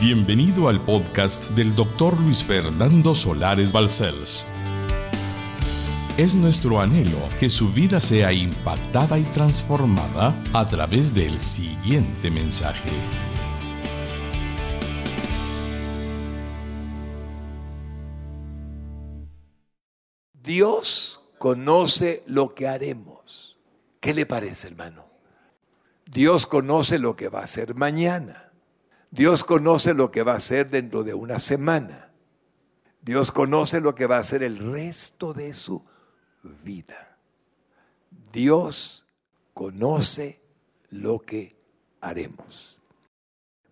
Bienvenido al podcast del doctor Luis Fernando Solares Balcells. Es nuestro anhelo que su vida sea impactada y transformada a través del siguiente mensaje. Dios conoce lo que haremos. ¿Qué le parece, hermano? Dios conoce lo que va a hacer mañana. Dios conoce lo que va a hacer dentro de una semana. Dios conoce lo que va a hacer el resto de su vida. Dios conoce lo que haremos.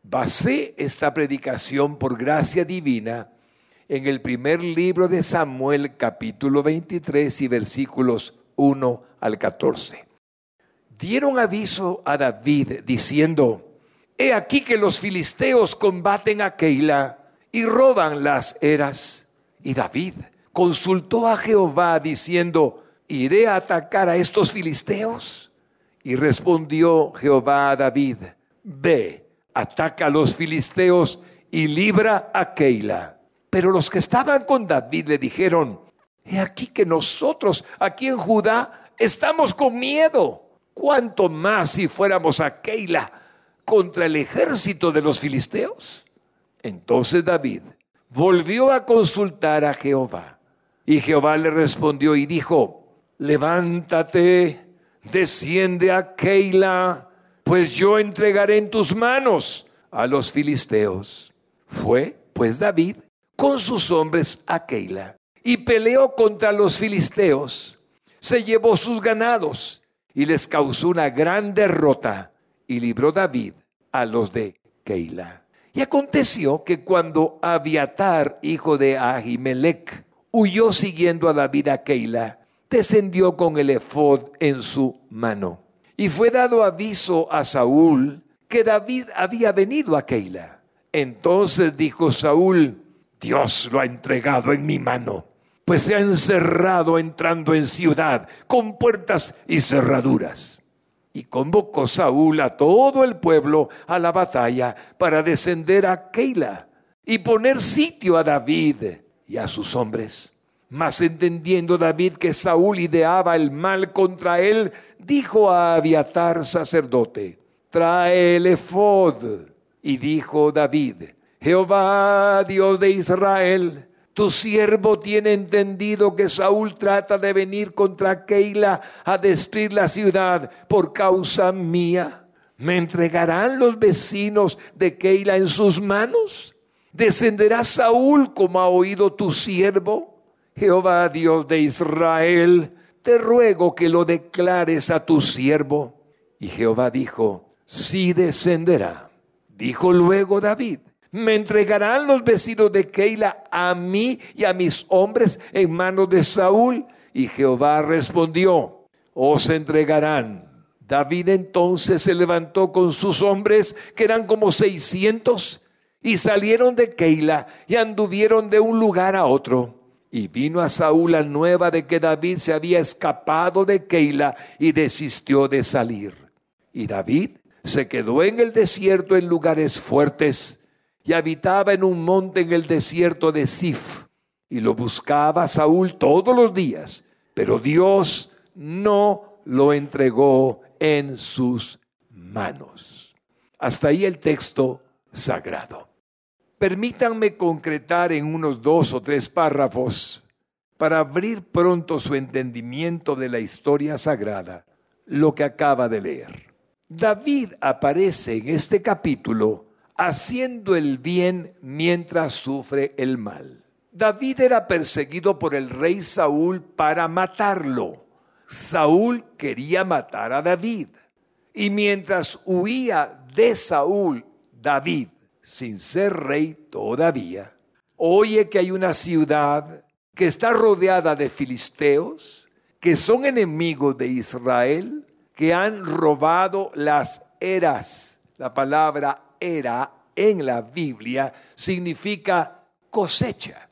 Basé esta predicación por gracia divina en el primer libro de Samuel capítulo 23 y versículos 1 al 14. Dieron aviso a David diciendo, He aquí que los filisteos combaten a Keila y roban las eras. Y David consultó a Jehová diciendo, ¿iré a atacar a estos filisteos? Y respondió Jehová a David, ve, ataca a los filisteos y libra a Keila. Pero los que estaban con David le dijeron, he aquí que nosotros aquí en Judá estamos con miedo. ¿Cuánto más si fuéramos a Keila contra el ejército de los filisteos? Entonces David volvió a consultar a Jehová. Y Jehová le respondió y dijo, levántate, desciende a Keila, pues yo entregaré en tus manos a los filisteos. Fue pues David con sus hombres a Keila y peleó contra los filisteos. Se llevó sus ganados y les causó una gran derrota y libró David a los de Keila. Y aconteció que cuando Abiatar, hijo de Ahimelech, huyó siguiendo a David a Keila, descendió con el efod en su mano. Y fue dado aviso a Saúl que David había venido a Keila. Entonces dijo Saúl, Dios lo ha entregado en mi mano, pues se ha encerrado entrando en ciudad con puertas y cerraduras. Y convocó Saúl a todo el pueblo a la batalla para descender a Keila y poner sitio a David y a sus hombres. Mas entendiendo David que Saúl ideaba el mal contra él, dijo a Abiatar sacerdote, trae el efod. Y dijo David, Jehová Dios de Israel, tu siervo tiene entendido que Saúl trata de venir contra Keila a destruir la ciudad por causa mía. ¿Me entregarán los vecinos de Keila en sus manos? ¿Descenderá Saúl como ha oído tu siervo? Jehová Dios de Israel, te ruego que lo declares a tu siervo. Y Jehová dijo, sí descenderá. Dijo luego David, me entregarán los vecinos de Keila a mí y a mis hombres en manos de Saúl. Y Jehová respondió, os entregarán. David entonces se levantó con sus hombres, que eran como seiscientos, y salieron de Keila y anduvieron de un lugar a otro. Y vino a Saúl la nueva de que David se había escapado de Keila y desistió de salir. Y David se quedó en el desierto en lugares fuertes y habitaba en un monte en el desierto de Sif. Y lo buscaba Saúl todos los días, pero Dios no lo entregó en sus manos. Hasta ahí el texto sagrado. Permítanme concretar en unos dos o tres párrafos para abrir pronto su entendimiento de la historia sagrada lo que acaba de leer. David aparece en este capítulo haciendo el bien mientras sufre el mal. David era perseguido por el rey Saúl para matarlo. Saúl quería matar a David. Y mientras huía de Saúl, David sin ser rey todavía, oye que hay una ciudad que está rodeada de filisteos, que son enemigos de Israel, que han robado las eras. La palabra era en la Biblia significa cosecha.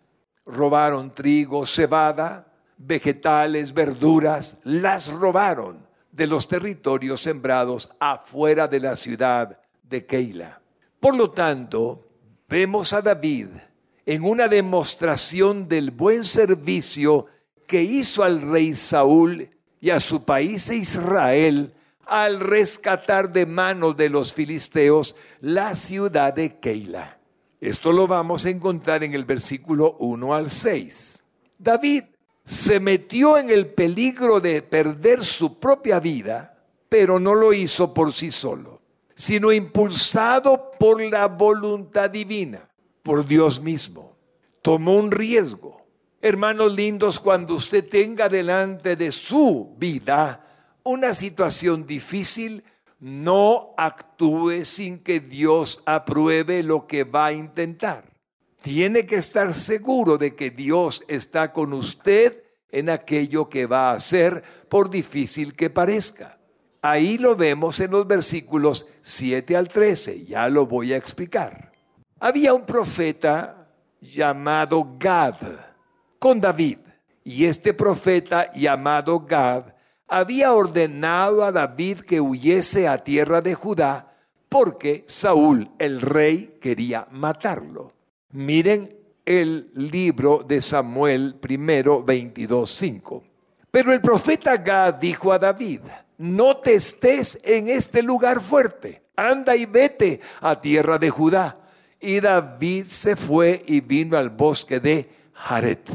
Robaron trigo, cebada, vegetales, verduras, las robaron de los territorios sembrados afuera de la ciudad de Keila. Por lo tanto, vemos a David en una demostración del buen servicio que hizo al rey Saúl y a su país Israel al rescatar de manos de los filisteos la ciudad de Keila. Esto lo vamos a encontrar en el versículo 1 al 6. David se metió en el peligro de perder su propia vida, pero no lo hizo por sí solo, sino impulsado por la voluntad divina, por Dios mismo. Tomó un riesgo. Hermanos lindos, cuando usted tenga delante de su vida una situación difícil, no actúe sin que Dios apruebe lo que va a intentar. Tiene que estar seguro de que Dios está con usted en aquello que va a hacer, por difícil que parezca. Ahí lo vemos en los versículos 7 al 13, ya lo voy a explicar. Había un profeta llamado Gad con David, y este profeta llamado Gad había ordenado a David que huyese a tierra de Judá porque Saúl, el rey, quería matarlo. Miren el libro de Samuel primero 22.5. Pero el profeta Gad dijo a David, no te estés en este lugar fuerte, anda y vete a tierra de Judá. Y David se fue y vino al bosque de Jaret.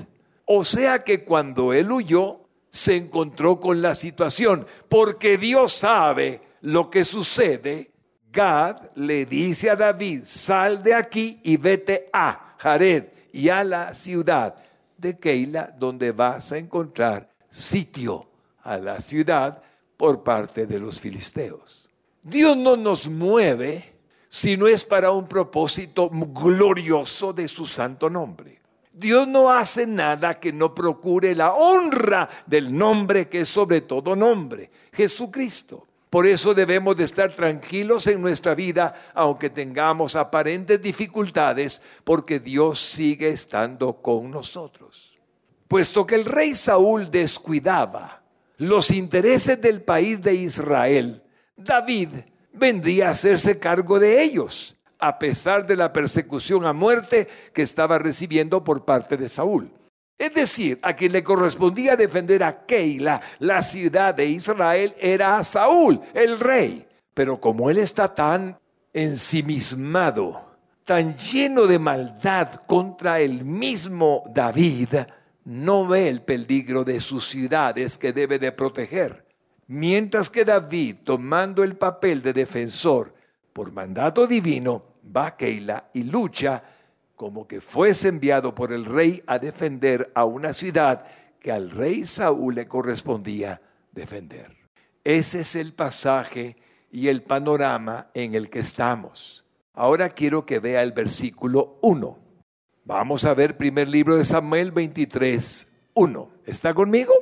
O sea que cuando él huyó, se encontró con la situación, porque Dios sabe lo que sucede. Gad le dice a David, sal de aquí y vete a Jared y a la ciudad de Keila, donde vas a encontrar sitio a la ciudad por parte de los filisteos. Dios no nos mueve si no es para un propósito glorioso de su santo nombre. Dios no hace nada que no procure la honra del nombre que es sobre todo nombre, Jesucristo. Por eso debemos de estar tranquilos en nuestra vida, aunque tengamos aparentes dificultades, porque Dios sigue estando con nosotros. Puesto que el rey Saúl descuidaba los intereses del país de Israel, David vendría a hacerse cargo de ellos a pesar de la persecución a muerte que estaba recibiendo por parte de Saúl. Es decir, a quien le correspondía defender a Keila, la ciudad de Israel, era a Saúl, el rey. Pero como él está tan ensimismado, tan lleno de maldad contra el mismo David, no ve el peligro de sus ciudades que debe de proteger. Mientras que David, tomando el papel de defensor por mandato divino, va Keila y lucha como que fuese enviado por el rey a defender a una ciudad que al rey Saúl le correspondía defender. Ese es el pasaje y el panorama en el que estamos. Ahora quiero que vea el versículo 1. Vamos a ver primer libro de Samuel 23, 1. ¿Está conmigo?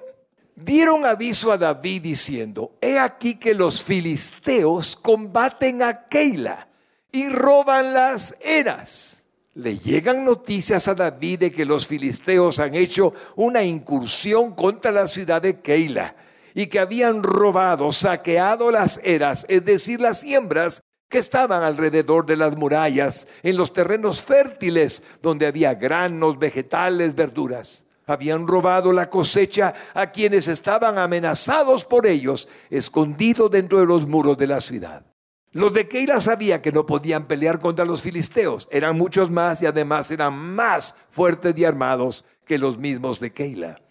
Dieron aviso a David diciendo, he aquí que los filisteos combaten a Keila y roban las eras. Le llegan noticias a David de que los filisteos han hecho una incursión contra la ciudad de Keila y que habían robado, saqueado las eras, es decir, las siembras que estaban alrededor de las murallas, en los terrenos fértiles donde había granos, vegetales, verduras. Habían robado la cosecha a quienes estaban amenazados por ellos, escondidos dentro de los muros de la ciudad. Los de Keila sabían que no podían pelear contra los filisteos, eran muchos más y además eran más fuertes y armados que los mismos de Keila.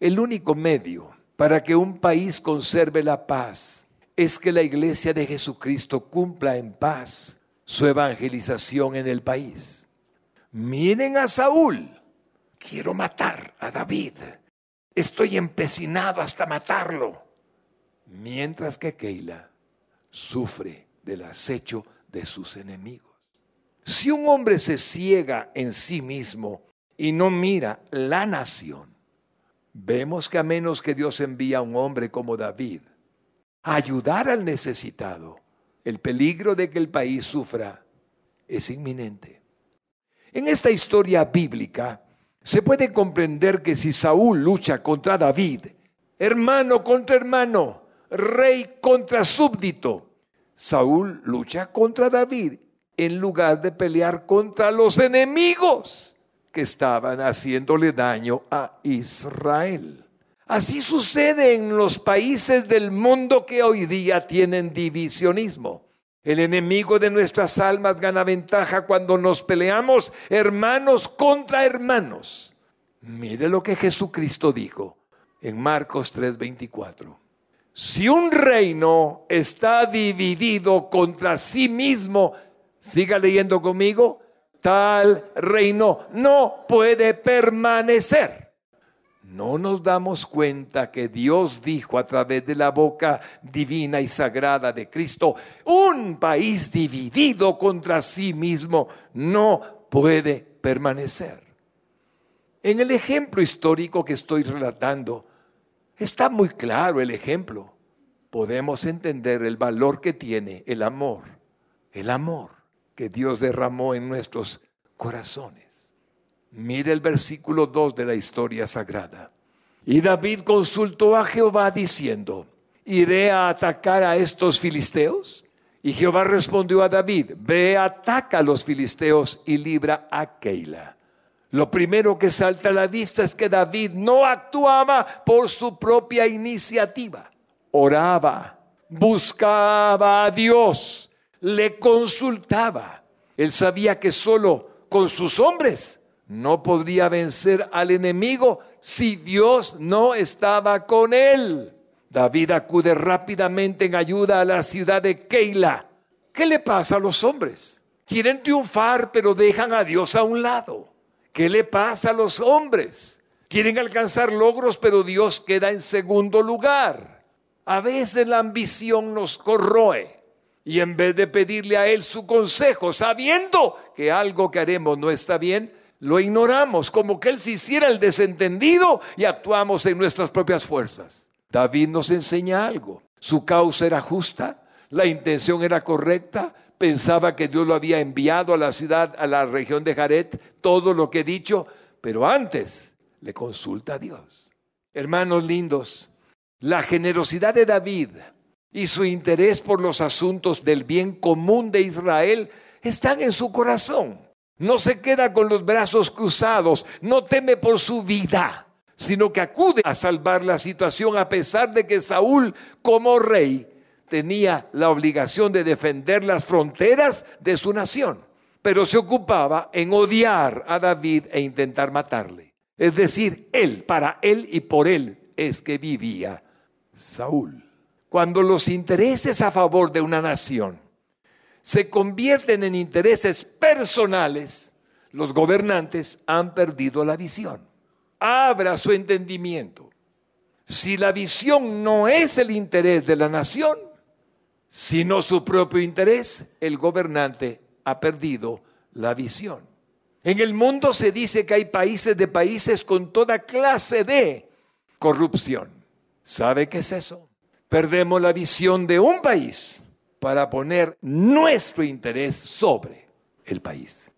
El único medio para que un país conserve la paz es que la iglesia de Jesucristo cumpla en paz su evangelización en el país. Miren a Saúl, quiero matar a David, estoy empecinado hasta matarlo, mientras que Keila sufre del acecho de sus enemigos. Si un hombre se ciega en sí mismo y no mira la nación, vemos que a menos que Dios envía a un hombre como David a ayudar al necesitado, el peligro de que el país sufra es inminente. En esta historia bíblica se puede comprender que si Saúl lucha contra David, hermano contra hermano, rey contra súbdito, Saúl lucha contra David en lugar de pelear contra los enemigos que estaban haciéndole daño a Israel. Así sucede en los países del mundo que hoy día tienen divisionismo. El enemigo de nuestras almas gana ventaja cuando nos peleamos hermanos contra hermanos. Mire lo que Jesucristo dijo en Marcos 3:24. Si un reino está dividido contra sí mismo, siga leyendo conmigo, tal reino no puede permanecer. No nos damos cuenta que Dios dijo a través de la boca divina y sagrada de Cristo, un país dividido contra sí mismo no puede permanecer. En el ejemplo histórico que estoy relatando, está muy claro el ejemplo. Podemos entender el valor que tiene el amor, el amor que Dios derramó en nuestros corazones. Mire el versículo 2 de la historia sagrada. Y David consultó a Jehová diciendo, ¿iré a atacar a estos filisteos? Y Jehová respondió a David, ve, ataca a los filisteos y libra a Keila. Lo primero que salta a la vista es que David no actuaba por su propia iniciativa. Oraba, buscaba a Dios, le consultaba. Él sabía que solo con sus hombres no podría vencer al enemigo si Dios no estaba con él. David acude rápidamente en ayuda a la ciudad de Keila. ¿Qué le pasa a los hombres? Quieren triunfar, pero dejan a Dios a un lado. ¿Qué le pasa a los hombres? Quieren alcanzar logros, pero Dios queda en segundo lugar. A veces la ambición nos corroe y en vez de pedirle a Él su consejo, sabiendo que algo que haremos no está bien, lo ignoramos como que Él se hiciera el desentendido y actuamos en nuestras propias fuerzas. David nos enseña algo. Su causa era justa, la intención era correcta, pensaba que Dios lo había enviado a la ciudad, a la región de Jaret, todo lo que he dicho, pero antes le consulta a Dios. Hermanos lindos, la generosidad de David y su interés por los asuntos del bien común de Israel están en su corazón. No se queda con los brazos cruzados, no teme por su vida, sino que acude a salvar la situación a pesar de que Saúl como rey tenía la obligación de defender las fronteras de su nación, pero se ocupaba en odiar a David e intentar matarle. Es decir, él, para él y por él es que vivía Saúl. Cuando los intereses a favor de una nación se convierten en intereses personales, los gobernantes han perdido la visión. Abra su entendimiento. Si la visión no es el interés de la nación, sino su propio interés, el gobernante ha perdido la visión. En el mundo se dice que hay países de países con toda clase de corrupción. ¿Sabe qué es eso? Perdemos la visión de un país para poner nuestro interés sobre el país.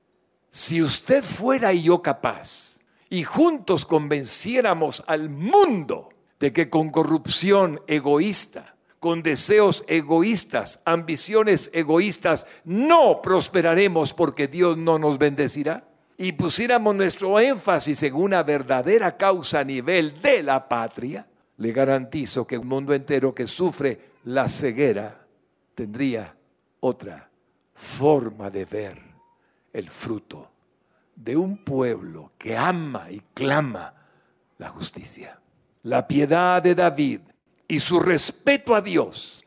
Si usted fuera y yo capaz y juntos convenciéramos al mundo de que con corrupción egoísta, con deseos egoístas, ambiciones egoístas, no prosperaremos porque Dios no nos bendecirá, y pusiéramos nuestro énfasis en una verdadera causa a nivel de la patria, le garantizo que un mundo entero que sufre la ceguera tendría otra forma de ver el fruto de un pueblo que ama y clama la justicia. La piedad de David y su respeto a Dios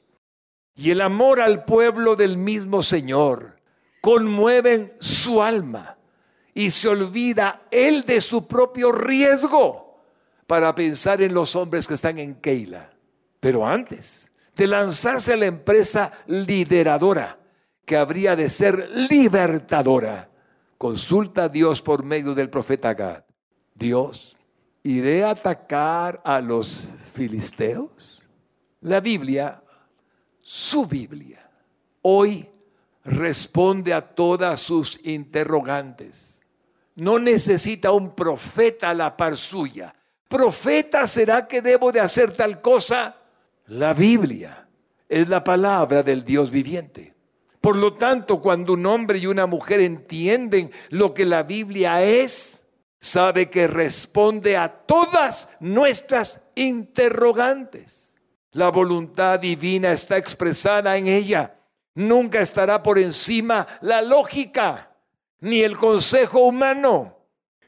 y el amor al pueblo del mismo Señor conmueven su alma y se olvida él de su propio riesgo para pensar en los hombres que están en Keila. Pero antes, de lanzarse a la empresa lideradora, que habría de ser libertadora. Consulta a Dios por medio del profeta Gad. Dios, ¿iré a atacar a los filisteos? La Biblia, su Biblia, hoy responde a todas sus interrogantes. No necesita un profeta a la par suya. ¿Profeta será que debo de hacer tal cosa? La Biblia es la palabra del Dios viviente. Por lo tanto, cuando un hombre y una mujer entienden lo que la Biblia es, sabe que responde a todas nuestras interrogantes. La voluntad divina está expresada en ella. Nunca estará por encima la lógica ni el consejo humano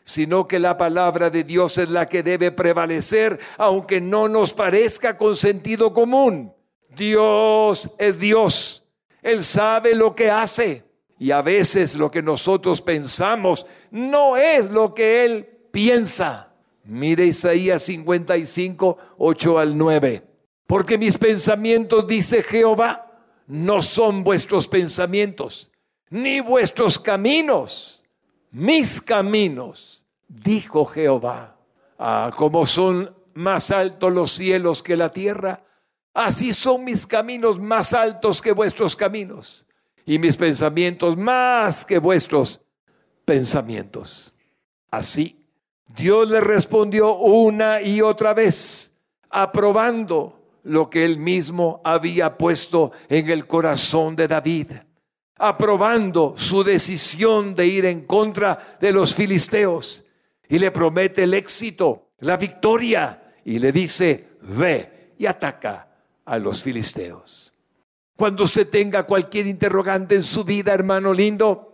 sino que la palabra de Dios es la que debe prevalecer, aunque no nos parezca con sentido común. Dios es Dios, Él sabe lo que hace y a veces lo que nosotros pensamos no es lo que Él piensa. Mire Isaías 55, 8 al 9. Porque mis pensamientos, dice Jehová, no son vuestros pensamientos, ni vuestros caminos mis caminos, dijo Jehová. Ah, como son más altos los cielos que la tierra, así son mis caminos más altos que vuestros caminos, y mis pensamientos más que vuestros pensamientos. Así, Dios le respondió una y otra vez, aprobando lo que él mismo había puesto en el corazón de David aprobando su decisión de ir en contra de los filisteos y le promete el éxito, la victoria y le dice, ve y ataca a los filisteos. Cuando usted tenga cualquier interrogante en su vida, hermano lindo,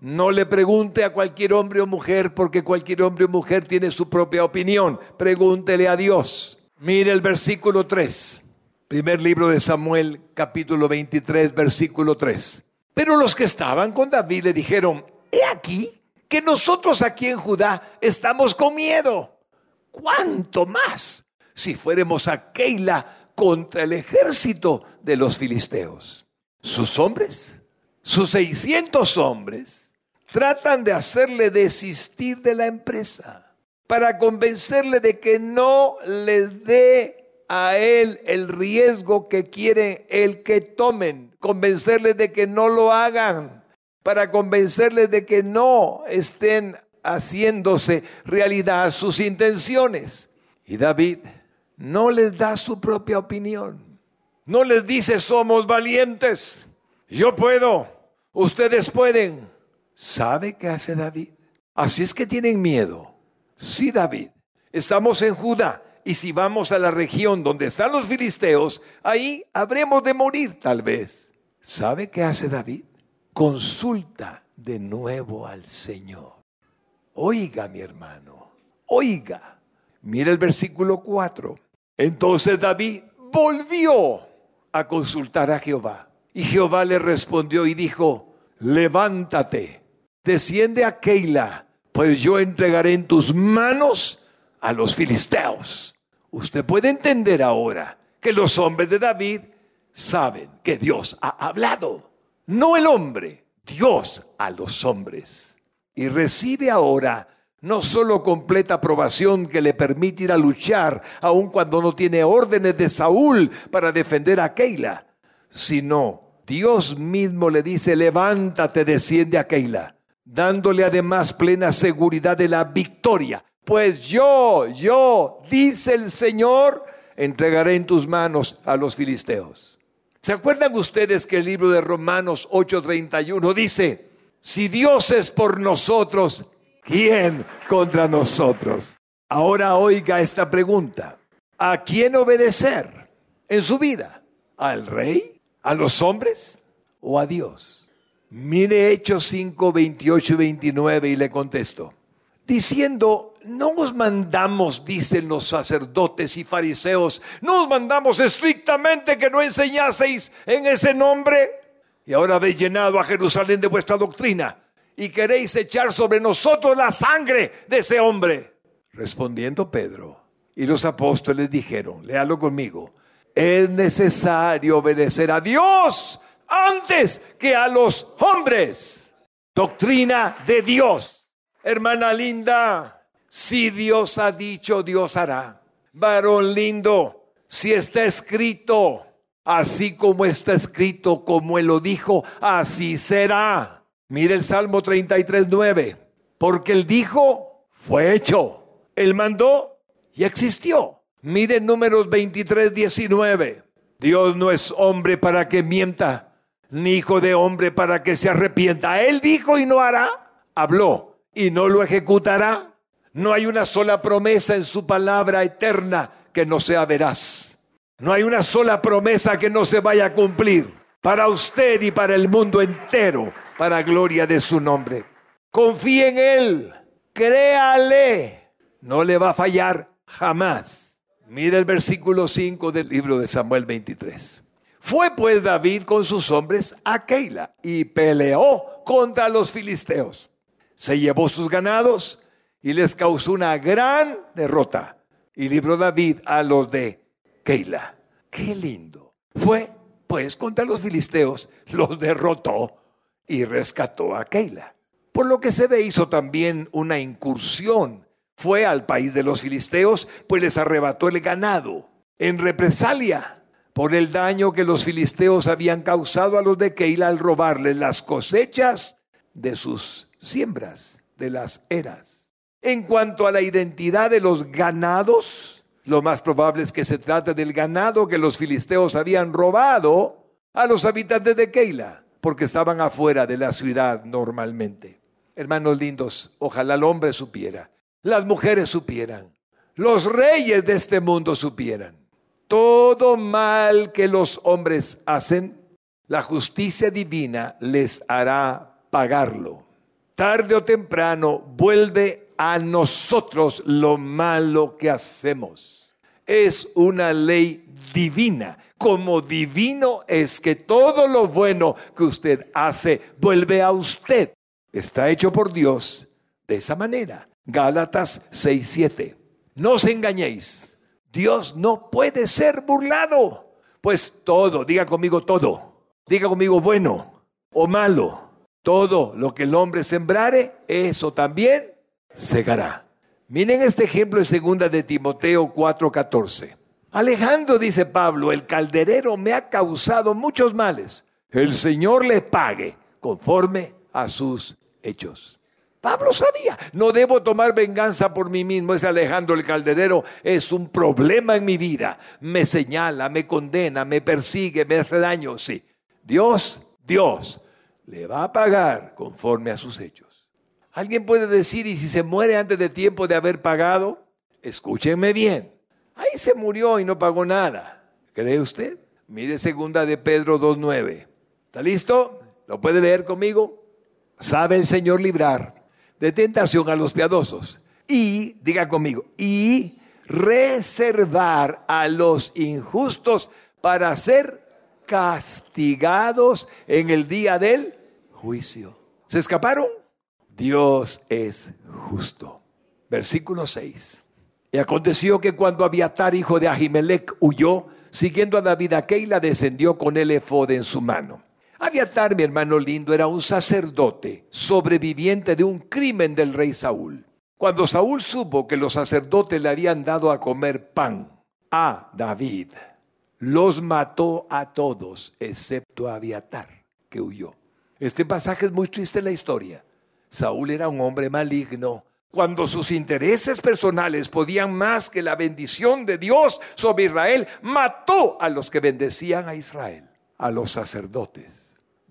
no le pregunte a cualquier hombre o mujer porque cualquier hombre o mujer tiene su propia opinión. Pregúntele a Dios. Mire el versículo 3. Primer libro de Samuel, capítulo 23, versículo 3. Pero los que estaban con David le dijeron, he aquí que nosotros aquí en Judá estamos con miedo. ¿Cuánto más si fuéramos a Keila contra el ejército de los filisteos? Sus hombres, sus 600 hombres, tratan de hacerle desistir de la empresa para convencerle de que no les dé a él el riesgo que quiere el que tomen, convencerles de que no lo hagan, para convencerles de que no estén haciéndose realidad sus intenciones. Y David no les da su propia opinión, no les dice somos valientes, yo puedo, ustedes pueden. ¿Sabe qué hace David? Así es que tienen miedo. Sí, David, estamos en Judá y si vamos a la región donde están los filisteos, ahí habremos de morir tal vez. ¿Sabe qué hace David? Consulta de nuevo al Señor. Oiga, mi hermano, oiga. Mira el versículo 4. Entonces David volvió a consultar a Jehová. Y Jehová le respondió y dijo, levántate, desciende a Keila, pues yo entregaré en tus manos a los filisteos. Usted puede entender ahora que los hombres de David saben que Dios ha hablado, no el hombre, Dios a los hombres. Y recibe ahora no solo completa aprobación que le permite ir a luchar, aun cuando no tiene órdenes de Saúl para defender a Keila, sino Dios mismo le dice, levántate, desciende a Keila, dándole además plena seguridad de la victoria. Pues yo, yo, dice el Señor, entregaré en tus manos a los filisteos. ¿Se acuerdan ustedes que el libro de Romanos 8:31 dice, si Dios es por nosotros, ¿quién contra nosotros? Ahora oiga esta pregunta. ¿A quién obedecer en su vida? ¿Al rey? ¿A los hombres? ¿O a Dios? Mire Hechos 5, 28 y 29 y le contesto. Diciendo, no os mandamos, dicen los sacerdotes y fariseos, no os mandamos estrictamente que no enseñaseis en ese nombre. Y ahora habéis llenado a Jerusalén de vuestra doctrina y queréis echar sobre nosotros la sangre de ese hombre. Respondiendo Pedro y los apóstoles dijeron, léalo conmigo, es necesario obedecer a Dios antes que a los hombres. Doctrina de Dios. Hermana linda, si Dios ha dicho, Dios hará. Varón lindo, si está escrito, así como está escrito, como Él lo dijo, así será. Mire el Salmo 33, 9. Porque Él dijo, fue hecho. Él mandó y existió. Mire números 23, 19. Dios no es hombre para que mienta, ni hijo de hombre para que se arrepienta. Él dijo y no hará, habló y no lo ejecutará. No hay una sola promesa en su palabra eterna que no sea veraz. No hay una sola promesa que no se vaya a cumplir para usted y para el mundo entero, para gloria de su nombre. Confíe en Él, créale, no le va a fallar jamás. Mira el versículo 5 del libro de Samuel 23. Fue pues David con sus hombres a Keila y peleó contra los filisteos. Se llevó sus ganados y les causó una gran derrota. Y libró David a los de Keila. Qué lindo. Fue pues contra los filisteos, los derrotó y rescató a Keila. Por lo que se ve hizo también una incursión. Fue al país de los filisteos, pues les arrebató el ganado en represalia por el daño que los filisteos habían causado a los de Keila al robarles las cosechas de sus siembras, de las eras. En cuanto a la identidad de los ganados, lo más probable es que se trate del ganado que los filisteos habían robado a los habitantes de Keila, porque estaban afuera de la ciudad normalmente. Hermanos lindos, ojalá el hombre supiera, las mujeres supieran, los reyes de este mundo supieran todo mal que los hombres hacen, la justicia divina les hará pagarlo. Tarde o temprano vuelve a nosotros lo malo que hacemos. Es una ley divina. Como divino es que todo lo bueno que usted hace vuelve a usted. Está hecho por Dios de esa manera. Gálatas 6:7. No os engañéis. Dios no puede ser burlado. Pues todo, diga conmigo todo. Diga conmigo bueno o malo. Todo lo que el hombre sembrare, eso también segará. Miren este ejemplo en segunda de Timoteo 4:14. Alejandro, dice Pablo, el calderero me ha causado muchos males. El Señor le pague conforme a sus hechos. Pablo sabía, no debo tomar venganza por mí mismo. Ese Alejandro el Calderero es un problema en mi vida. Me señala, me condena, me persigue, me hace daño. Sí, Dios, Dios le va a pagar conforme a sus hechos. Alguien puede decir, y si se muere antes de tiempo de haber pagado, escúchenme bien. Ahí se murió y no pagó nada. ¿Cree usted? Mire segunda de Pedro 2.9. ¿Está listo? ¿Lo puede leer conmigo? Sabe el Señor librar de tentación a los piadosos. Y, diga conmigo, y reservar a los injustos para ser castigados en el día del juicio. ¿Se escaparon? Dios es justo. Versículo 6. Y aconteció que cuando Abiatar, hijo de Ahimelech, huyó, siguiendo a David a Keila, descendió con el efod en su mano. Abiatar, mi hermano lindo, era un sacerdote sobreviviente de un crimen del rey Saúl. Cuando Saúl supo que los sacerdotes le habían dado a comer pan a David, los mató a todos, excepto a Abiatar, que huyó. Este pasaje es muy triste en la historia. Saúl era un hombre maligno. Cuando sus intereses personales podían más que la bendición de Dios sobre Israel, mató a los que bendecían a Israel, a los sacerdotes.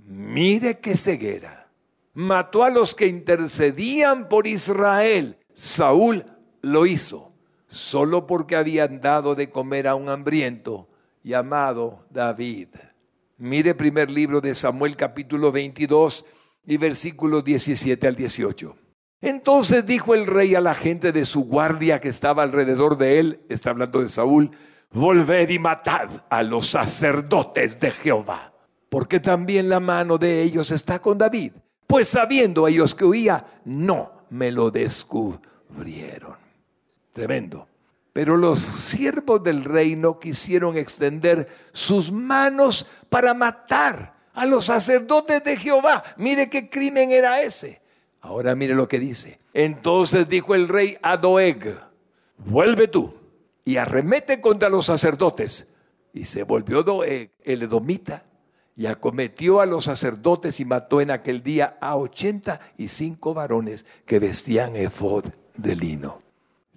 Mire qué ceguera. Mató a los que intercedían por Israel. Saúl lo hizo solo porque habían dado de comer a un hambriento llamado David. Mire primer libro de Samuel capítulo 22 y versículos 17 al 18. Entonces dijo el rey a la gente de su guardia que estaba alrededor de él, está hablando de Saúl, volved y matad a los sacerdotes de Jehová porque también la mano de ellos está con David. Pues sabiendo ellos que huía, no me lo descubrieron. Tremendo. Pero los siervos del rey no quisieron extender sus manos para matar a los sacerdotes de Jehová. Mire qué crimen era ese. Ahora mire lo que dice. Entonces dijo el rey a Doeg, vuelve tú y arremete contra los sacerdotes. Y se volvió Doeg, el edomita, y acometió a los sacerdotes y mató en aquel día a ochenta y cinco varones que vestían efod de lino.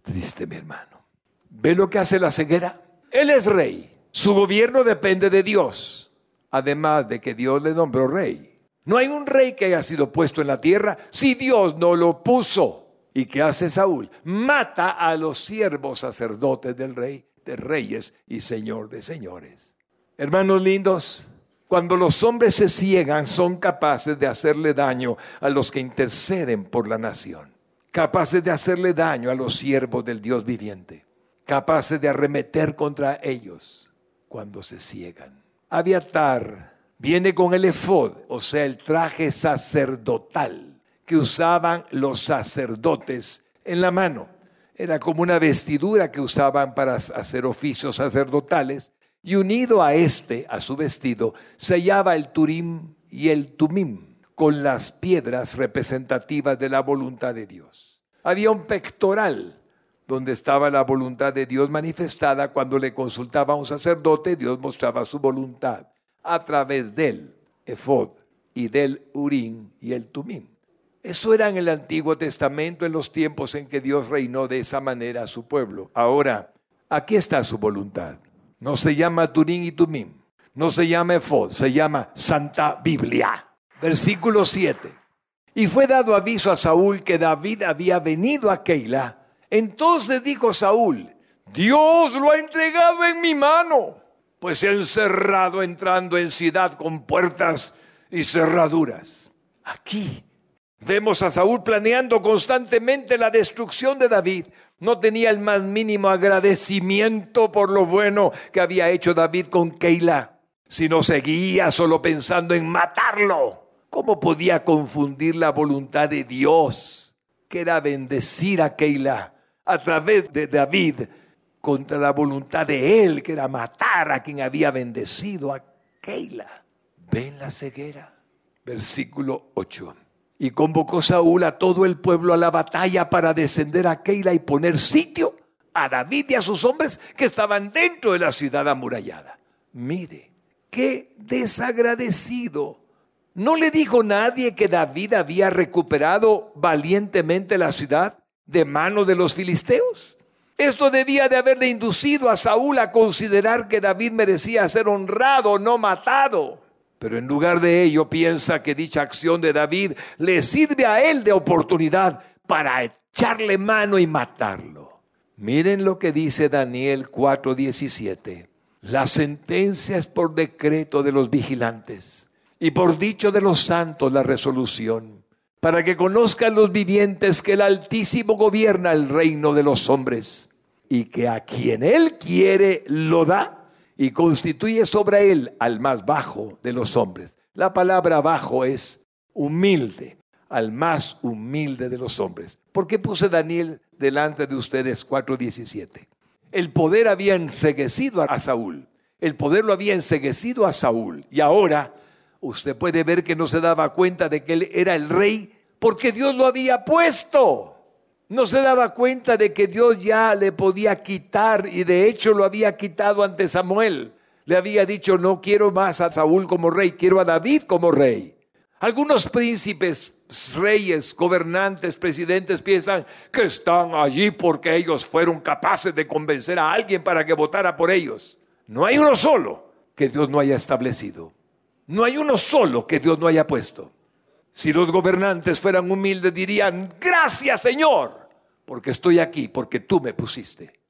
Triste mi hermano. ¿Ve lo que hace la ceguera? Él es rey. Su gobierno depende de Dios. además de que Dios le nombró rey. No hay un rey que haya sido puesto en la tierra si Dios no lo puso. ¿Y qué hace Saúl? Mata a los siervos sacerdotes del rey, de reyes y señor de señores. Hermanos lindos, cuando los hombres se ciegan son capaces de hacerle daño a los que interceden por la nación, capaces de hacerle daño a los siervos del Dios viviente, capaces de arremeter contra ellos cuando se ciegan. Aviatar viene con el efod, o sea, el traje sacerdotal que usaban los sacerdotes en la mano. Era como una vestidura que usaban para hacer oficios sacerdotales y unido a este, a su vestido, se hallaba el turim y el tumim, con las piedras representativas de la voluntad de Dios. Había un pectoral donde estaba la voluntad de Dios manifestada. Cuando le consultaba a un sacerdote, Dios mostraba su voluntad a través del efod y del urim y el tumim. Eso era en el Antiguo Testamento, en los tiempos en que Dios reinó de esa manera a su pueblo. Ahora, aquí está su voluntad. No se llama Turín y Tumim. No se llama Efod, se llama Santa Biblia. Versículo 7. Y fue dado aviso a Saúl que David había venido a Keila. Entonces dijo Saúl, Dios lo ha entregado en mi mano, pues se ha encerrado entrando en ciudad con puertas y cerraduras. Aquí vemos a Saúl planeando constantemente la destrucción de David no tenía el más mínimo agradecimiento por lo bueno que había hecho David con Keila, sino seguía solo pensando en matarlo. ¿Cómo podía confundir la voluntad de Dios, que era bendecir a Keila a través de David, contra la voluntad de él, que era matar a quien había bendecido a Keila? ¿Ven la ceguera? Versículo 8. Y convocó Saúl a todo el pueblo a la batalla para descender a Keila y poner sitio a David y a sus hombres que estaban dentro de la ciudad amurallada. Mire, qué desagradecido. ¿No le dijo nadie que David había recuperado valientemente la ciudad de manos de los filisteos? Esto debía de haberle inducido a Saúl a considerar que David merecía ser honrado, no matado. Pero en lugar de ello piensa que dicha acción de David le sirve a él de oportunidad para echarle mano y matarlo. Miren lo que dice Daniel 4:17. La sentencia es por decreto de los vigilantes y por dicho de los santos la resolución, para que conozcan los vivientes que el Altísimo gobierna el reino de los hombres y que a quien él quiere lo da y constituye sobre él al más bajo de los hombres. La palabra bajo es humilde, al más humilde de los hombres. ¿Por qué puse Daniel delante de ustedes 4.17? El poder había enseguecido a Saúl. El poder lo había enseguecido a Saúl. Y ahora usted puede ver que no se daba cuenta de que él era el rey porque Dios lo había puesto. No se daba cuenta de que Dios ya le podía quitar y de hecho lo había quitado ante Samuel. Le había dicho, no quiero más a Saúl como rey, quiero a David como rey. Algunos príncipes, reyes, gobernantes, presidentes piensan que están allí porque ellos fueron capaces de convencer a alguien para que votara por ellos. No hay uno solo que Dios no haya establecido. No hay uno solo que Dios no haya puesto. Si los gobernantes fueran humildes dirían, gracias Señor, porque estoy aquí, porque tú me pusiste.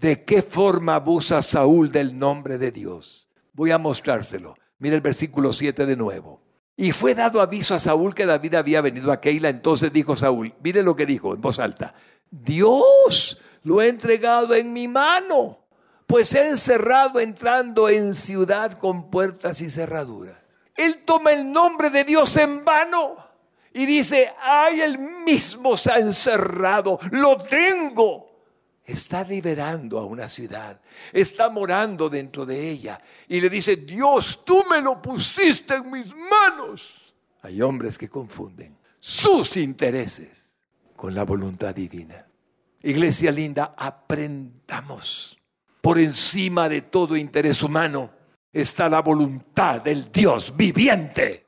¿De qué forma abusa Saúl del nombre de Dios? Voy a mostrárselo. Mira el versículo 7 de nuevo. Y fue dado aviso a Saúl que David había venido a Keila. Entonces dijo Saúl, mire lo que dijo en voz alta, Dios lo ha entregado en mi mano, pues he encerrado entrando en ciudad con puertas y cerraduras. Él toma el nombre de Dios en vano y dice, ay, él mismo se ha encerrado, lo tengo. Está liberando a una ciudad, está morando dentro de ella y le dice, Dios, tú me lo pusiste en mis manos. Hay hombres que confunden sus intereses con la voluntad divina. Iglesia linda, aprendamos por encima de todo interés humano está la voluntad del Dios viviente.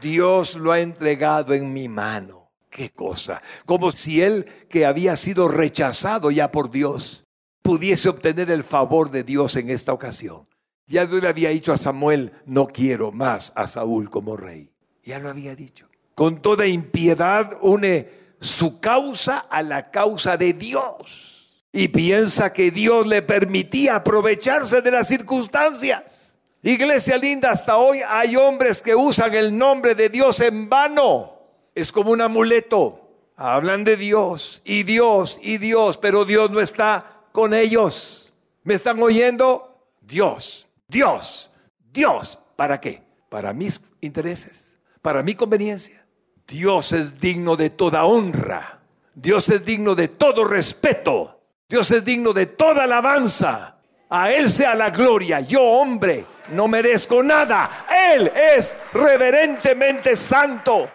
Dios lo ha entregado en mi mano. Qué cosa. Como si él que había sido rechazado ya por Dios pudiese obtener el favor de Dios en esta ocasión. Ya Dios le había dicho a Samuel, no quiero más a Saúl como rey. Ya lo había dicho. Con toda impiedad une su causa a la causa de Dios. Y piensa que Dios le permitía aprovecharse de las circunstancias. Iglesia linda, hasta hoy hay hombres que usan el nombre de Dios en vano. Es como un amuleto. Hablan de Dios y Dios y Dios, pero Dios no está con ellos. ¿Me están oyendo? Dios Dios, Dios, ¿para qué? Para mis intereses, para mi conveniencia. Dios es digno de toda honra. Dios es digno de todo respeto. Dios es digno de toda alabanza. A Él sea la gloria. Yo, hombre, no merezco nada. Él es reverentemente santo.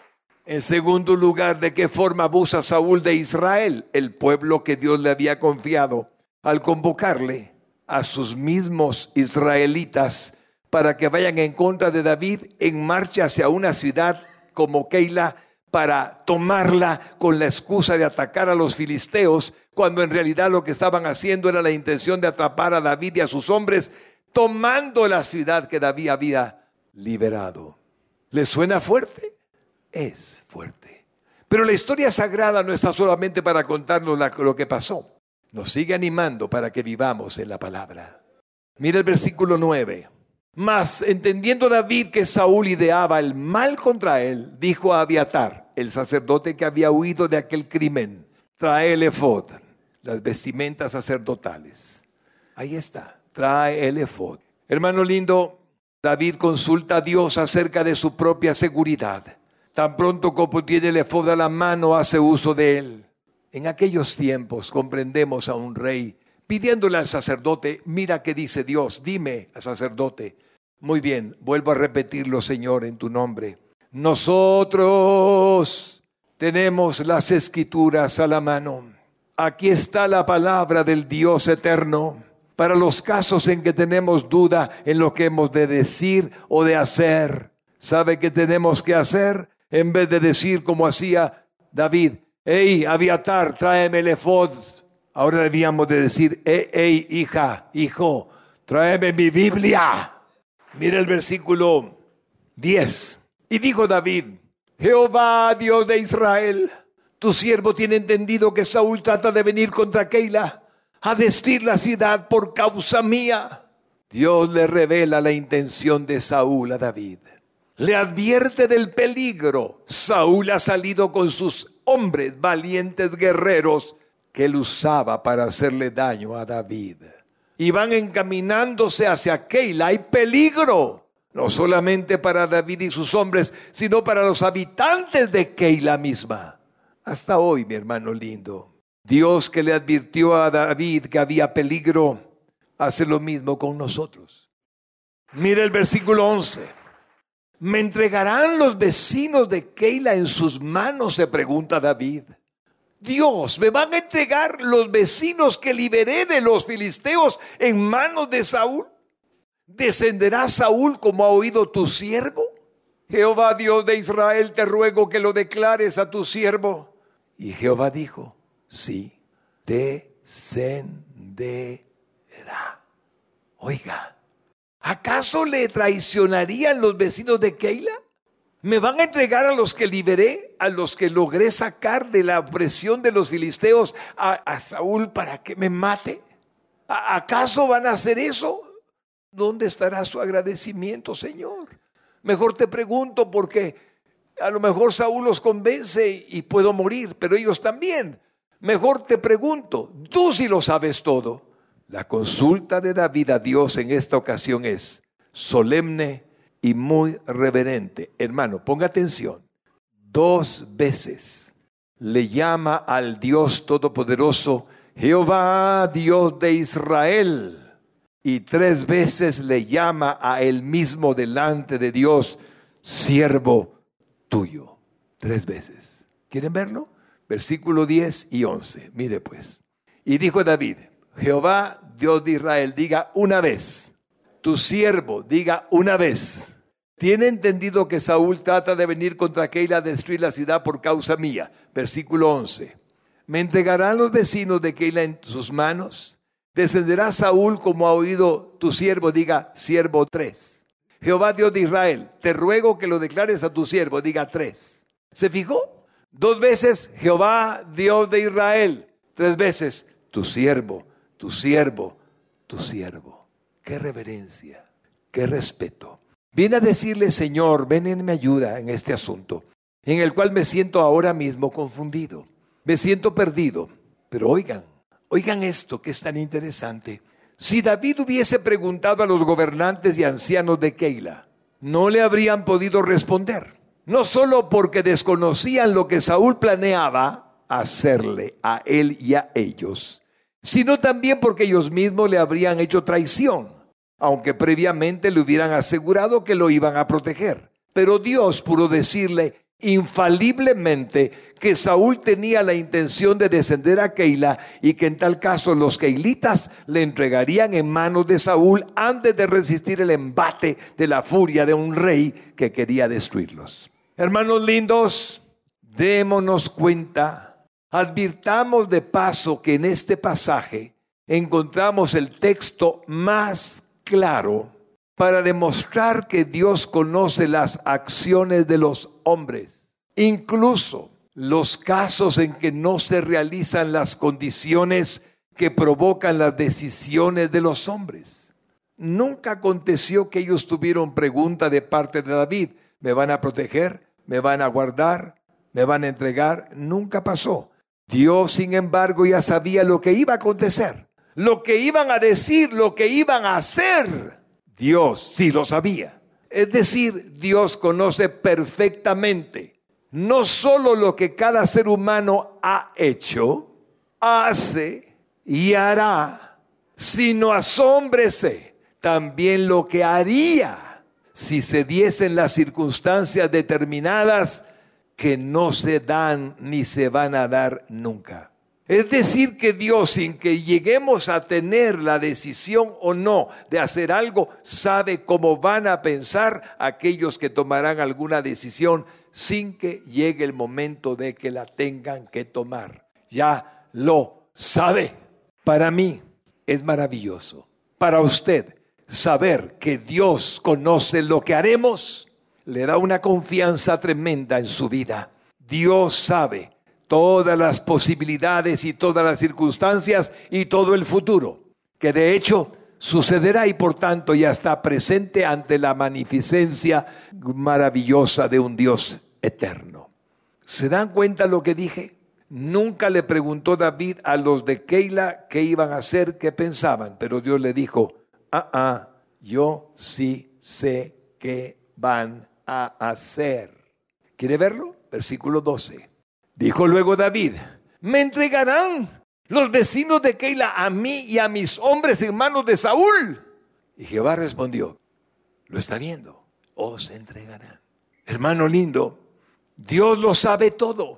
En segundo lugar, ¿de qué forma abusa Saúl de Israel, el pueblo que Dios le había confiado, al convocarle a sus mismos israelitas para que vayan en contra de David en marcha hacia una ciudad como Keila para tomarla con la excusa de atacar a los filisteos, cuando en realidad lo que estaban haciendo era la intención de atrapar a David y a sus hombres, tomando la ciudad que David había liberado. ¿Le suena fuerte? Es fuerte. Pero la historia sagrada no está solamente para contarnos lo que pasó nos sigue animando para que vivamos en la palabra. Mira el versículo 9. Mas entendiendo David que Saúl ideaba el mal contra él, dijo a Abiatar, el sacerdote que había huido de aquel crimen, trae el efod, las vestimentas sacerdotales. Ahí está, trae el efod. Hermano lindo, David consulta a Dios acerca de su propia seguridad. Tan pronto como tiene el efod a la mano, hace uso de él. En aquellos tiempos comprendemos a un rey pidiéndole al sacerdote, mira qué dice Dios, dime al sacerdote. Muy bien, vuelvo a repetirlo, Señor, en tu nombre. Nosotros tenemos las escrituras a la mano. Aquí está la palabra del Dios eterno para los casos en que tenemos duda en lo que hemos de decir o de hacer. ¿Sabe qué tenemos que hacer? En vez de decir como hacía David, hey, Aviatar, tráeme el. Ahora debíamos de decir, hey, hija, hijo, tráeme mi Biblia. Mira el versículo 10. Y dijo David, Jehová, Dios de Israel, tu siervo tiene entendido que Saúl trata de venir contra Keila a destruir la ciudad por causa mía. Dios le revela la intención de Saúl a David. Le advierte del peligro. Saúl ha salido con sus hombres valientes guerreros que él usaba para hacerle daño a David. Y van encaminándose hacia Keila. Hay peligro, no solamente para David y sus hombres, sino para los habitantes de Keila misma. Hasta hoy, mi hermano lindo, Dios que le advirtió a David que había peligro, hace lo mismo con nosotros. Mira el versículo 11. ¿Me entregarán los vecinos de Keila en sus manos? se pregunta David. Dios, ¿me van a entregar los vecinos que liberé de los filisteos en manos de Saúl? ¿Descenderá Saúl como ha oído tu siervo? Jehová Dios de Israel, te ruego que lo declares a tu siervo. Y Jehová dijo, sí, descenderá. Oiga, ¿Acaso le traicionarían los vecinos de Keila? ¿Me van a entregar a los que liberé, a los que logré sacar de la opresión de los filisteos a, Saúl para que me mate? ¿Acaso van a hacer eso? ¿Dónde estará su agradecimiento, Señor? Mejor te pregunto porque a lo mejor Saúl los convence y puedo morir, pero ellos también. Mejor te pregunto, tú sí lo sabes todo. La consulta de David a Dios en esta ocasión es solemne y muy reverente. Hermano, ponga atención. Dos veces le llama al Dios Todopoderoso Jehová, Dios de Israel. Y tres veces le llama a él mismo delante de Dios, siervo tuyo. Tres veces. ¿Quieren verlo? Versículo 10 y 11. Mire pues. Y dijo David, Jehová, Dios de Israel, diga una vez, tu siervo diga una vez, tiene entendido que Saúl trata de venir contra Keila a destruir la ciudad por causa mía. Versículo 11. ¿Me entregarán los vecinos de Keila en sus manos? Descenderá Saúl como ha oído tu siervo, diga siervo tres. Jehová Dios de Israel, te ruego que lo declares a tu siervo, diga tres. ¿Se fijó? Dos veces Jehová Dios de Israel, tres veces tu siervo, tu siervo, tu siervo. Qué reverencia, qué respeto. Viene a decirle, Señor, ven en mi ayuda en este asunto, en el cual me siento ahora mismo confundido, me siento perdido. Pero oigan, oigan esto que es tan interesante. Si David hubiese preguntado a los gobernantes y ancianos de Keila, no le habrían podido responder. No solo porque desconocían lo que Saúl planeaba hacerle a él y a ellos, sino también porque ellos mismos le habrían hecho traición aunque previamente le hubieran asegurado que lo iban a proteger. Pero Dios pudo decirle infaliblemente que Saúl tenía la intención de descender a Keila y que en tal caso los keilitas le entregarían en manos de Saúl antes de resistir el embate de la furia de un rey que quería destruirlos. Hermanos lindos, démonos cuenta, advirtamos de paso que en este pasaje encontramos el texto más claro para demostrar que Dios conoce las acciones de los hombres, incluso los casos en que no se realizan las condiciones que provocan las decisiones de los hombres. Nunca aconteció que ellos tuvieron pregunta de parte de David, ¿me van a proteger? ¿Me van a guardar? ¿Me van a entregar? Nunca pasó. Dios, sin embargo, ya sabía lo que iba a acontecer lo que iban a decir, lo que iban a hacer, Dios sí lo sabía. Es decir, Dios conoce perfectamente no solo lo que cada ser humano ha hecho, hace y hará, sino asómbrese también lo que haría si se diesen las circunstancias determinadas que no se dan ni se van a dar nunca. Es decir, que Dios, sin que lleguemos a tener la decisión o no de hacer algo, sabe cómo van a pensar aquellos que tomarán alguna decisión sin que llegue el momento de que la tengan que tomar. Ya lo sabe. Para mí es maravilloso. Para usted, saber que Dios conoce lo que haremos le da una confianza tremenda en su vida. Dios sabe todas las posibilidades y todas las circunstancias y todo el futuro, que de hecho sucederá y por tanto ya está presente ante la magnificencia maravillosa de un Dios eterno. ¿Se dan cuenta lo que dije? Nunca le preguntó David a los de Keila qué iban a hacer, qué pensaban, pero Dios le dijo, ah, ah, yo sí sé qué van a hacer. ¿Quiere verlo? Versículo 12. Dijo luego David, me entregarán los vecinos de Keila a mí y a mis hombres hermanos de Saúl. Y Jehová respondió, lo está viendo, os entregarán. Hermano lindo, Dios lo sabe todo,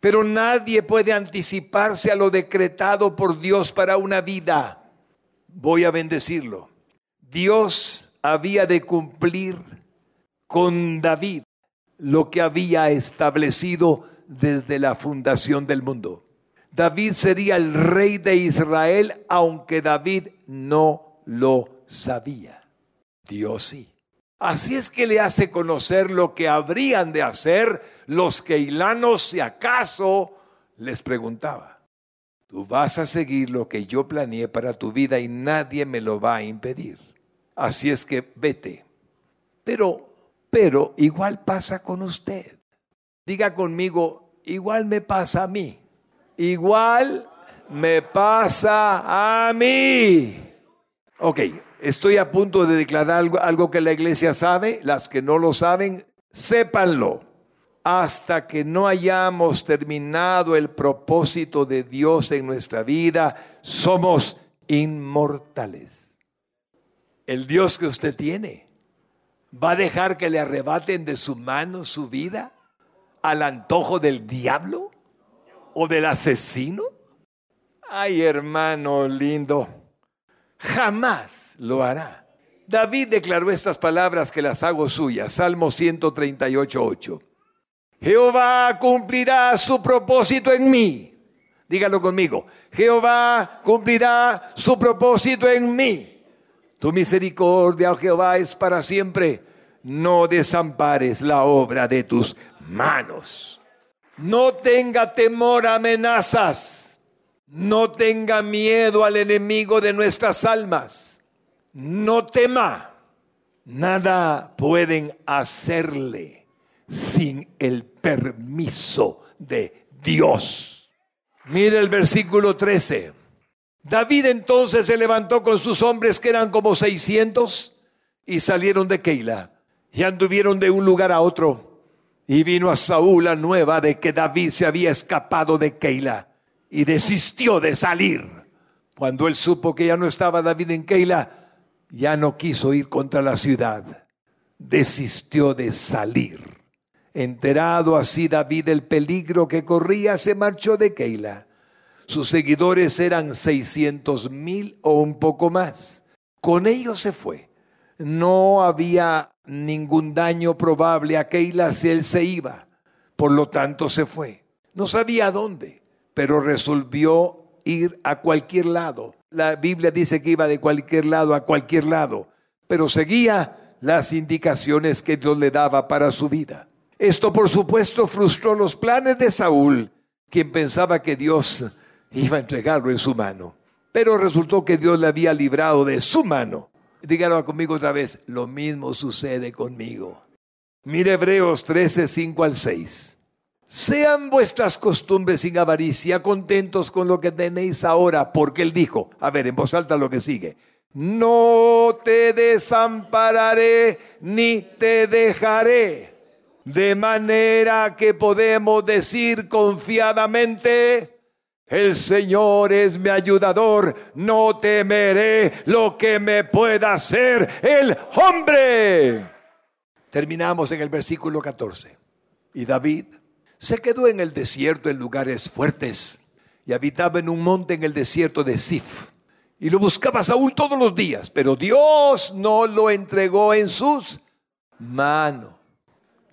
pero nadie puede anticiparse a lo decretado por Dios para una vida. Voy a bendecirlo. Dios había de cumplir con David lo que había establecido desde la fundación del mundo. David sería el rey de Israel, aunque David no lo sabía. Dios sí. Así es que le hace conocer lo que habrían de hacer los keilanos si acaso les preguntaba. Tú vas a seguir lo que yo planeé para tu vida y nadie me lo va a impedir. Así es que vete. Pero, pero igual pasa con usted. Diga conmigo, igual me pasa a mí. Igual me pasa a mí. Ok, estoy a punto de declarar algo, algo, que la iglesia sabe. Las que no lo saben, sépanlo. Hasta que no hayamos terminado el propósito de Dios en nuestra vida, somos inmortales. El Dios que usted tiene, ¿va a dejar que le arrebaten de su mano su vida? al antojo del diablo o del asesino? Ay, hermano lindo, jamás lo hará. David declaró estas palabras que las hago suyas, Salmo 138, 8. Jehová cumplirá su propósito en mí. Dígalo conmigo. Jehová cumplirá su propósito en mí. Tu misericordia, oh Jehová, es para siempre. No desampares la obra de tus manos. No tenga temor a amenazas. No tenga miedo al enemigo de nuestras almas. No tema. Nada pueden hacerle sin el permiso de Dios. Mire el versículo 13. David entonces se levantó con sus hombres que eran como 600 y salieron de Keila y anduvieron de un lugar a otro. Y vino a Saúl la nueva de que David se había escapado de Keila y desistió de salir. Cuando él supo que ya no estaba David en Keila, ya no quiso ir contra la ciudad. Desistió de salir. Enterado así David del peligro que corría, se marchó de Keila. Sus seguidores eran seiscientos mil o un poco más. Con ellos se fue. No había ningún daño probable a Keila si él se iba. Por lo tanto se fue. No sabía dónde, pero resolvió ir a cualquier lado. La Biblia dice que iba de cualquier lado a cualquier lado, pero seguía las indicaciones que Dios le daba para su vida. Esto por supuesto frustró los planes de Saúl, quien pensaba que Dios iba a entregarlo en su mano. Pero resultó que Dios le había librado de su mano. Dígalo conmigo otra vez, lo mismo sucede conmigo. Mire Hebreos 13, 5 al 6. Sean vuestras costumbres sin avaricia, contentos con lo que tenéis ahora, porque él dijo, a ver, en voz alta lo que sigue, no te desampararé ni te dejaré. De manera que podemos decir confiadamente, el Señor es mi ayudador, no temeré lo que me pueda hacer el hombre. Terminamos en el versículo 14. Y David se quedó en el desierto en lugares fuertes y habitaba en un monte en el desierto de Sif. Y lo buscaba Saúl todos los días, pero Dios no lo entregó en sus manos.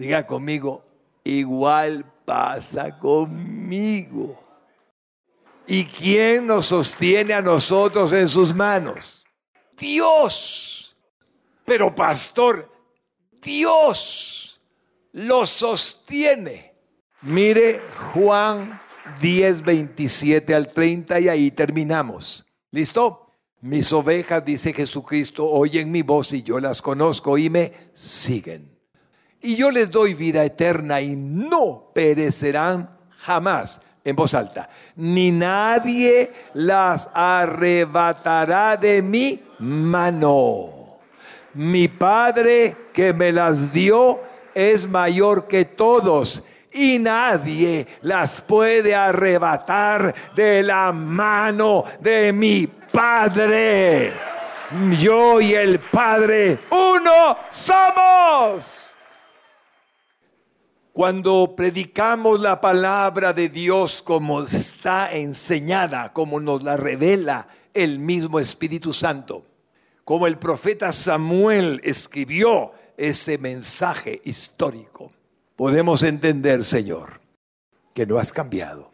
Diga conmigo, igual pasa conmigo. ¿Y quién nos sostiene a nosotros en sus manos? Dios. Pero pastor, Dios lo sostiene. Mire Juan 10, 27 al 30 y ahí terminamos. ¿Listo? Mis ovejas, dice Jesucristo, oyen mi voz y yo las conozco y me siguen y yo les doy vida eterna y no perecerán jamás. En voz alta, ni nadie las arrebatará de mi mano. Mi Padre que me las dio es mayor que todos y nadie las puede arrebatar de la mano de mi Padre. Yo y el Padre, uno somos. Cuando predicamos la palabra de Dios como está enseñada, como nos la revela el mismo Espíritu Santo, como el profeta Samuel escribió ese mensaje histórico, podemos entender, Señor, que no has cambiado.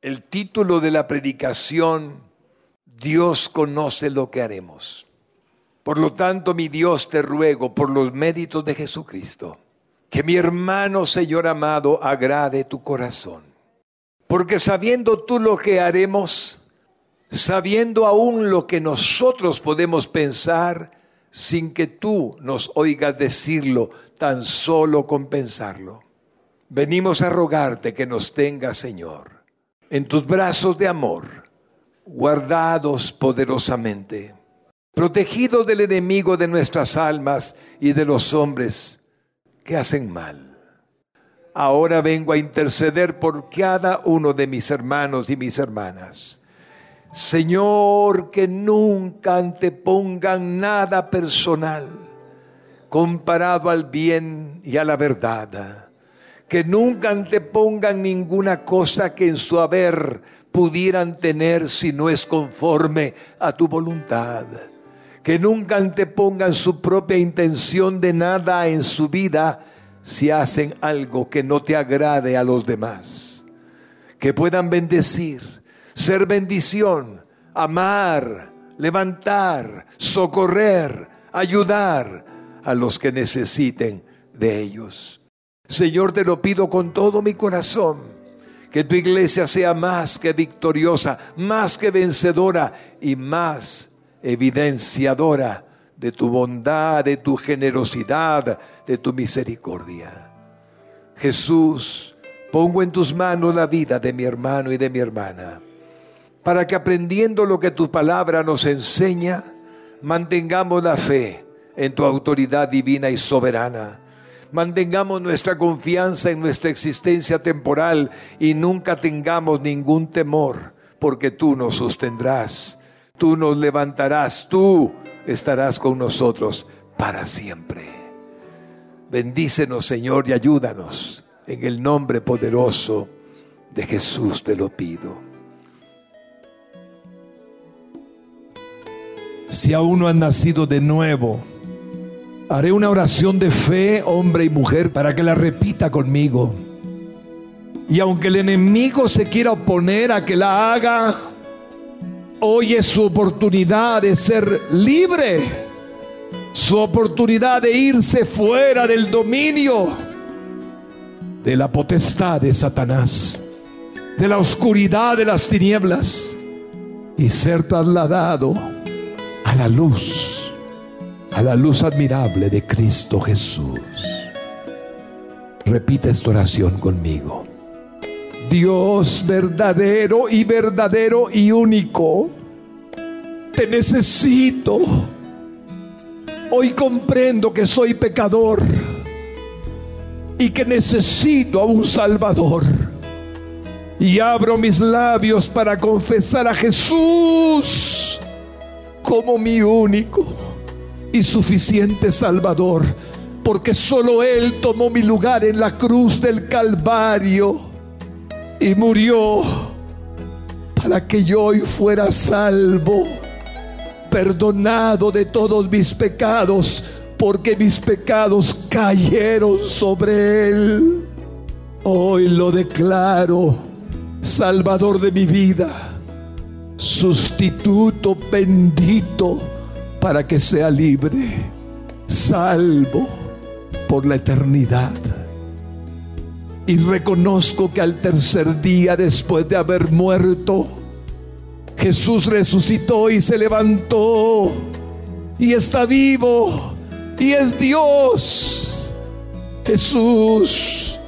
El título de la predicación, Dios conoce lo que haremos. Por lo tanto, mi Dios, te ruego por los méritos de Jesucristo que mi hermano, Señor amado, agrade tu corazón. Porque sabiendo tú lo que haremos, sabiendo aún lo que nosotros podemos pensar, sin que tú nos oigas decirlo, tan solo con pensarlo. Venimos a rogarte que nos tengas, Señor, en tus brazos de amor, guardados poderosamente, protegidos del enemigo de nuestras almas y de los hombres que hacen mal. Ahora vengo a interceder por cada uno de mis hermanos y mis hermanas. Señor, que nunca antepongan nada personal comparado al bien y a la verdad. Que nunca antepongan ninguna cosa que en su haber pudieran tener si no es conforme a tu voluntad que nunca antepongan su propia intención de nada en su vida si hacen algo que no te agrade a los demás. que puedan bendecir, ser bendición, amar, levantar, socorrer, ayudar a los que necesiten de ellos. Señor, te lo pido con todo mi corazón, que tu iglesia sea más que victoriosa, más que vencedora y más evidenciadora de tu bondad, de tu generosidad, de tu misericordia. Jesús, pongo en tus manos la vida de mi hermano y de mi hermana, para que aprendiendo lo que tu palabra nos enseña, mantengamos la fe en tu autoridad divina y soberana. Mantengamos nuestra confianza en nuestra existencia temporal y nunca tengamos ningún temor, porque tú nos sostendrás, tú nos levantarás, tú estarás con nosotros para siempre. Bendícenos, Señor, y ayúdanos. En el nombre poderoso de Jesús te lo pido. Si aún no han nacido de nuevo, haré una oración de fe, hombre y mujer, para que la repita conmigo. Y aunque el enemigo se quiera oponer a que la haga, Hoy es su oportunidad de ser libre, su oportunidad de irse fuera del dominio de la potestad de Satanás, de la oscuridad de las tinieblas y ser trasladado a la luz, a la luz admirable de Cristo Jesús. Repita esta oración conmigo. Dios verdadero y verdadero y único, te necesito. Hoy comprendo que soy pecador y que necesito a un Salvador. Y abro mis labios para confesar a Jesús como mi único y suficiente Salvador, porque solo Él tomó mi lugar en la cruz del Calvario y murió para que yo hoy fuera salvo, perdonado de todos mis pecados, porque mis pecados cayeron sobre él. Hoy lo declaro, Salvador de mi vida, sustituto bendito para que sea libre, salvo por la eternidad. Y reconozco que al tercer día después de haber muerto, Jesús resucitó y se levantó y está vivo y es Dios. Jesús,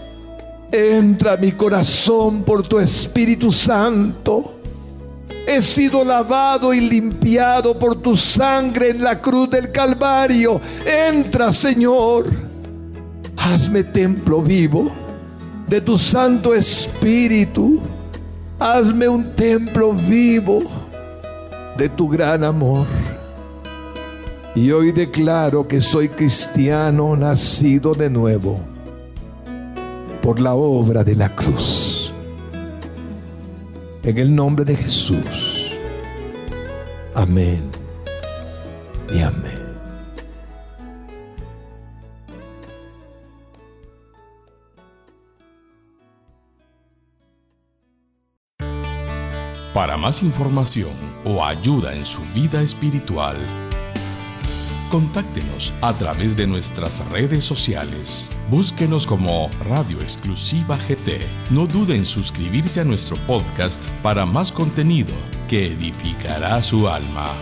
entra a mi corazón por tu Espíritu Santo. He sido lavado y limpiado por tu sangre en la cruz del Calvario. Entra, Señor. Hazme templo vivo de tu Santo Espíritu. Hazme un templo vivo de tu gran amor. Y hoy declaro que soy cristiano nacido de nuevo por la obra de la cruz. En el nombre de Jesús. Amén y amén. Para más información o ayuda en su vida espiritual, contáctenos a través de nuestras redes sociales. Búsquenos como Radio Exclusiva GT. No dude en suscribirse a nuestro podcast para más contenido que edificará su alma.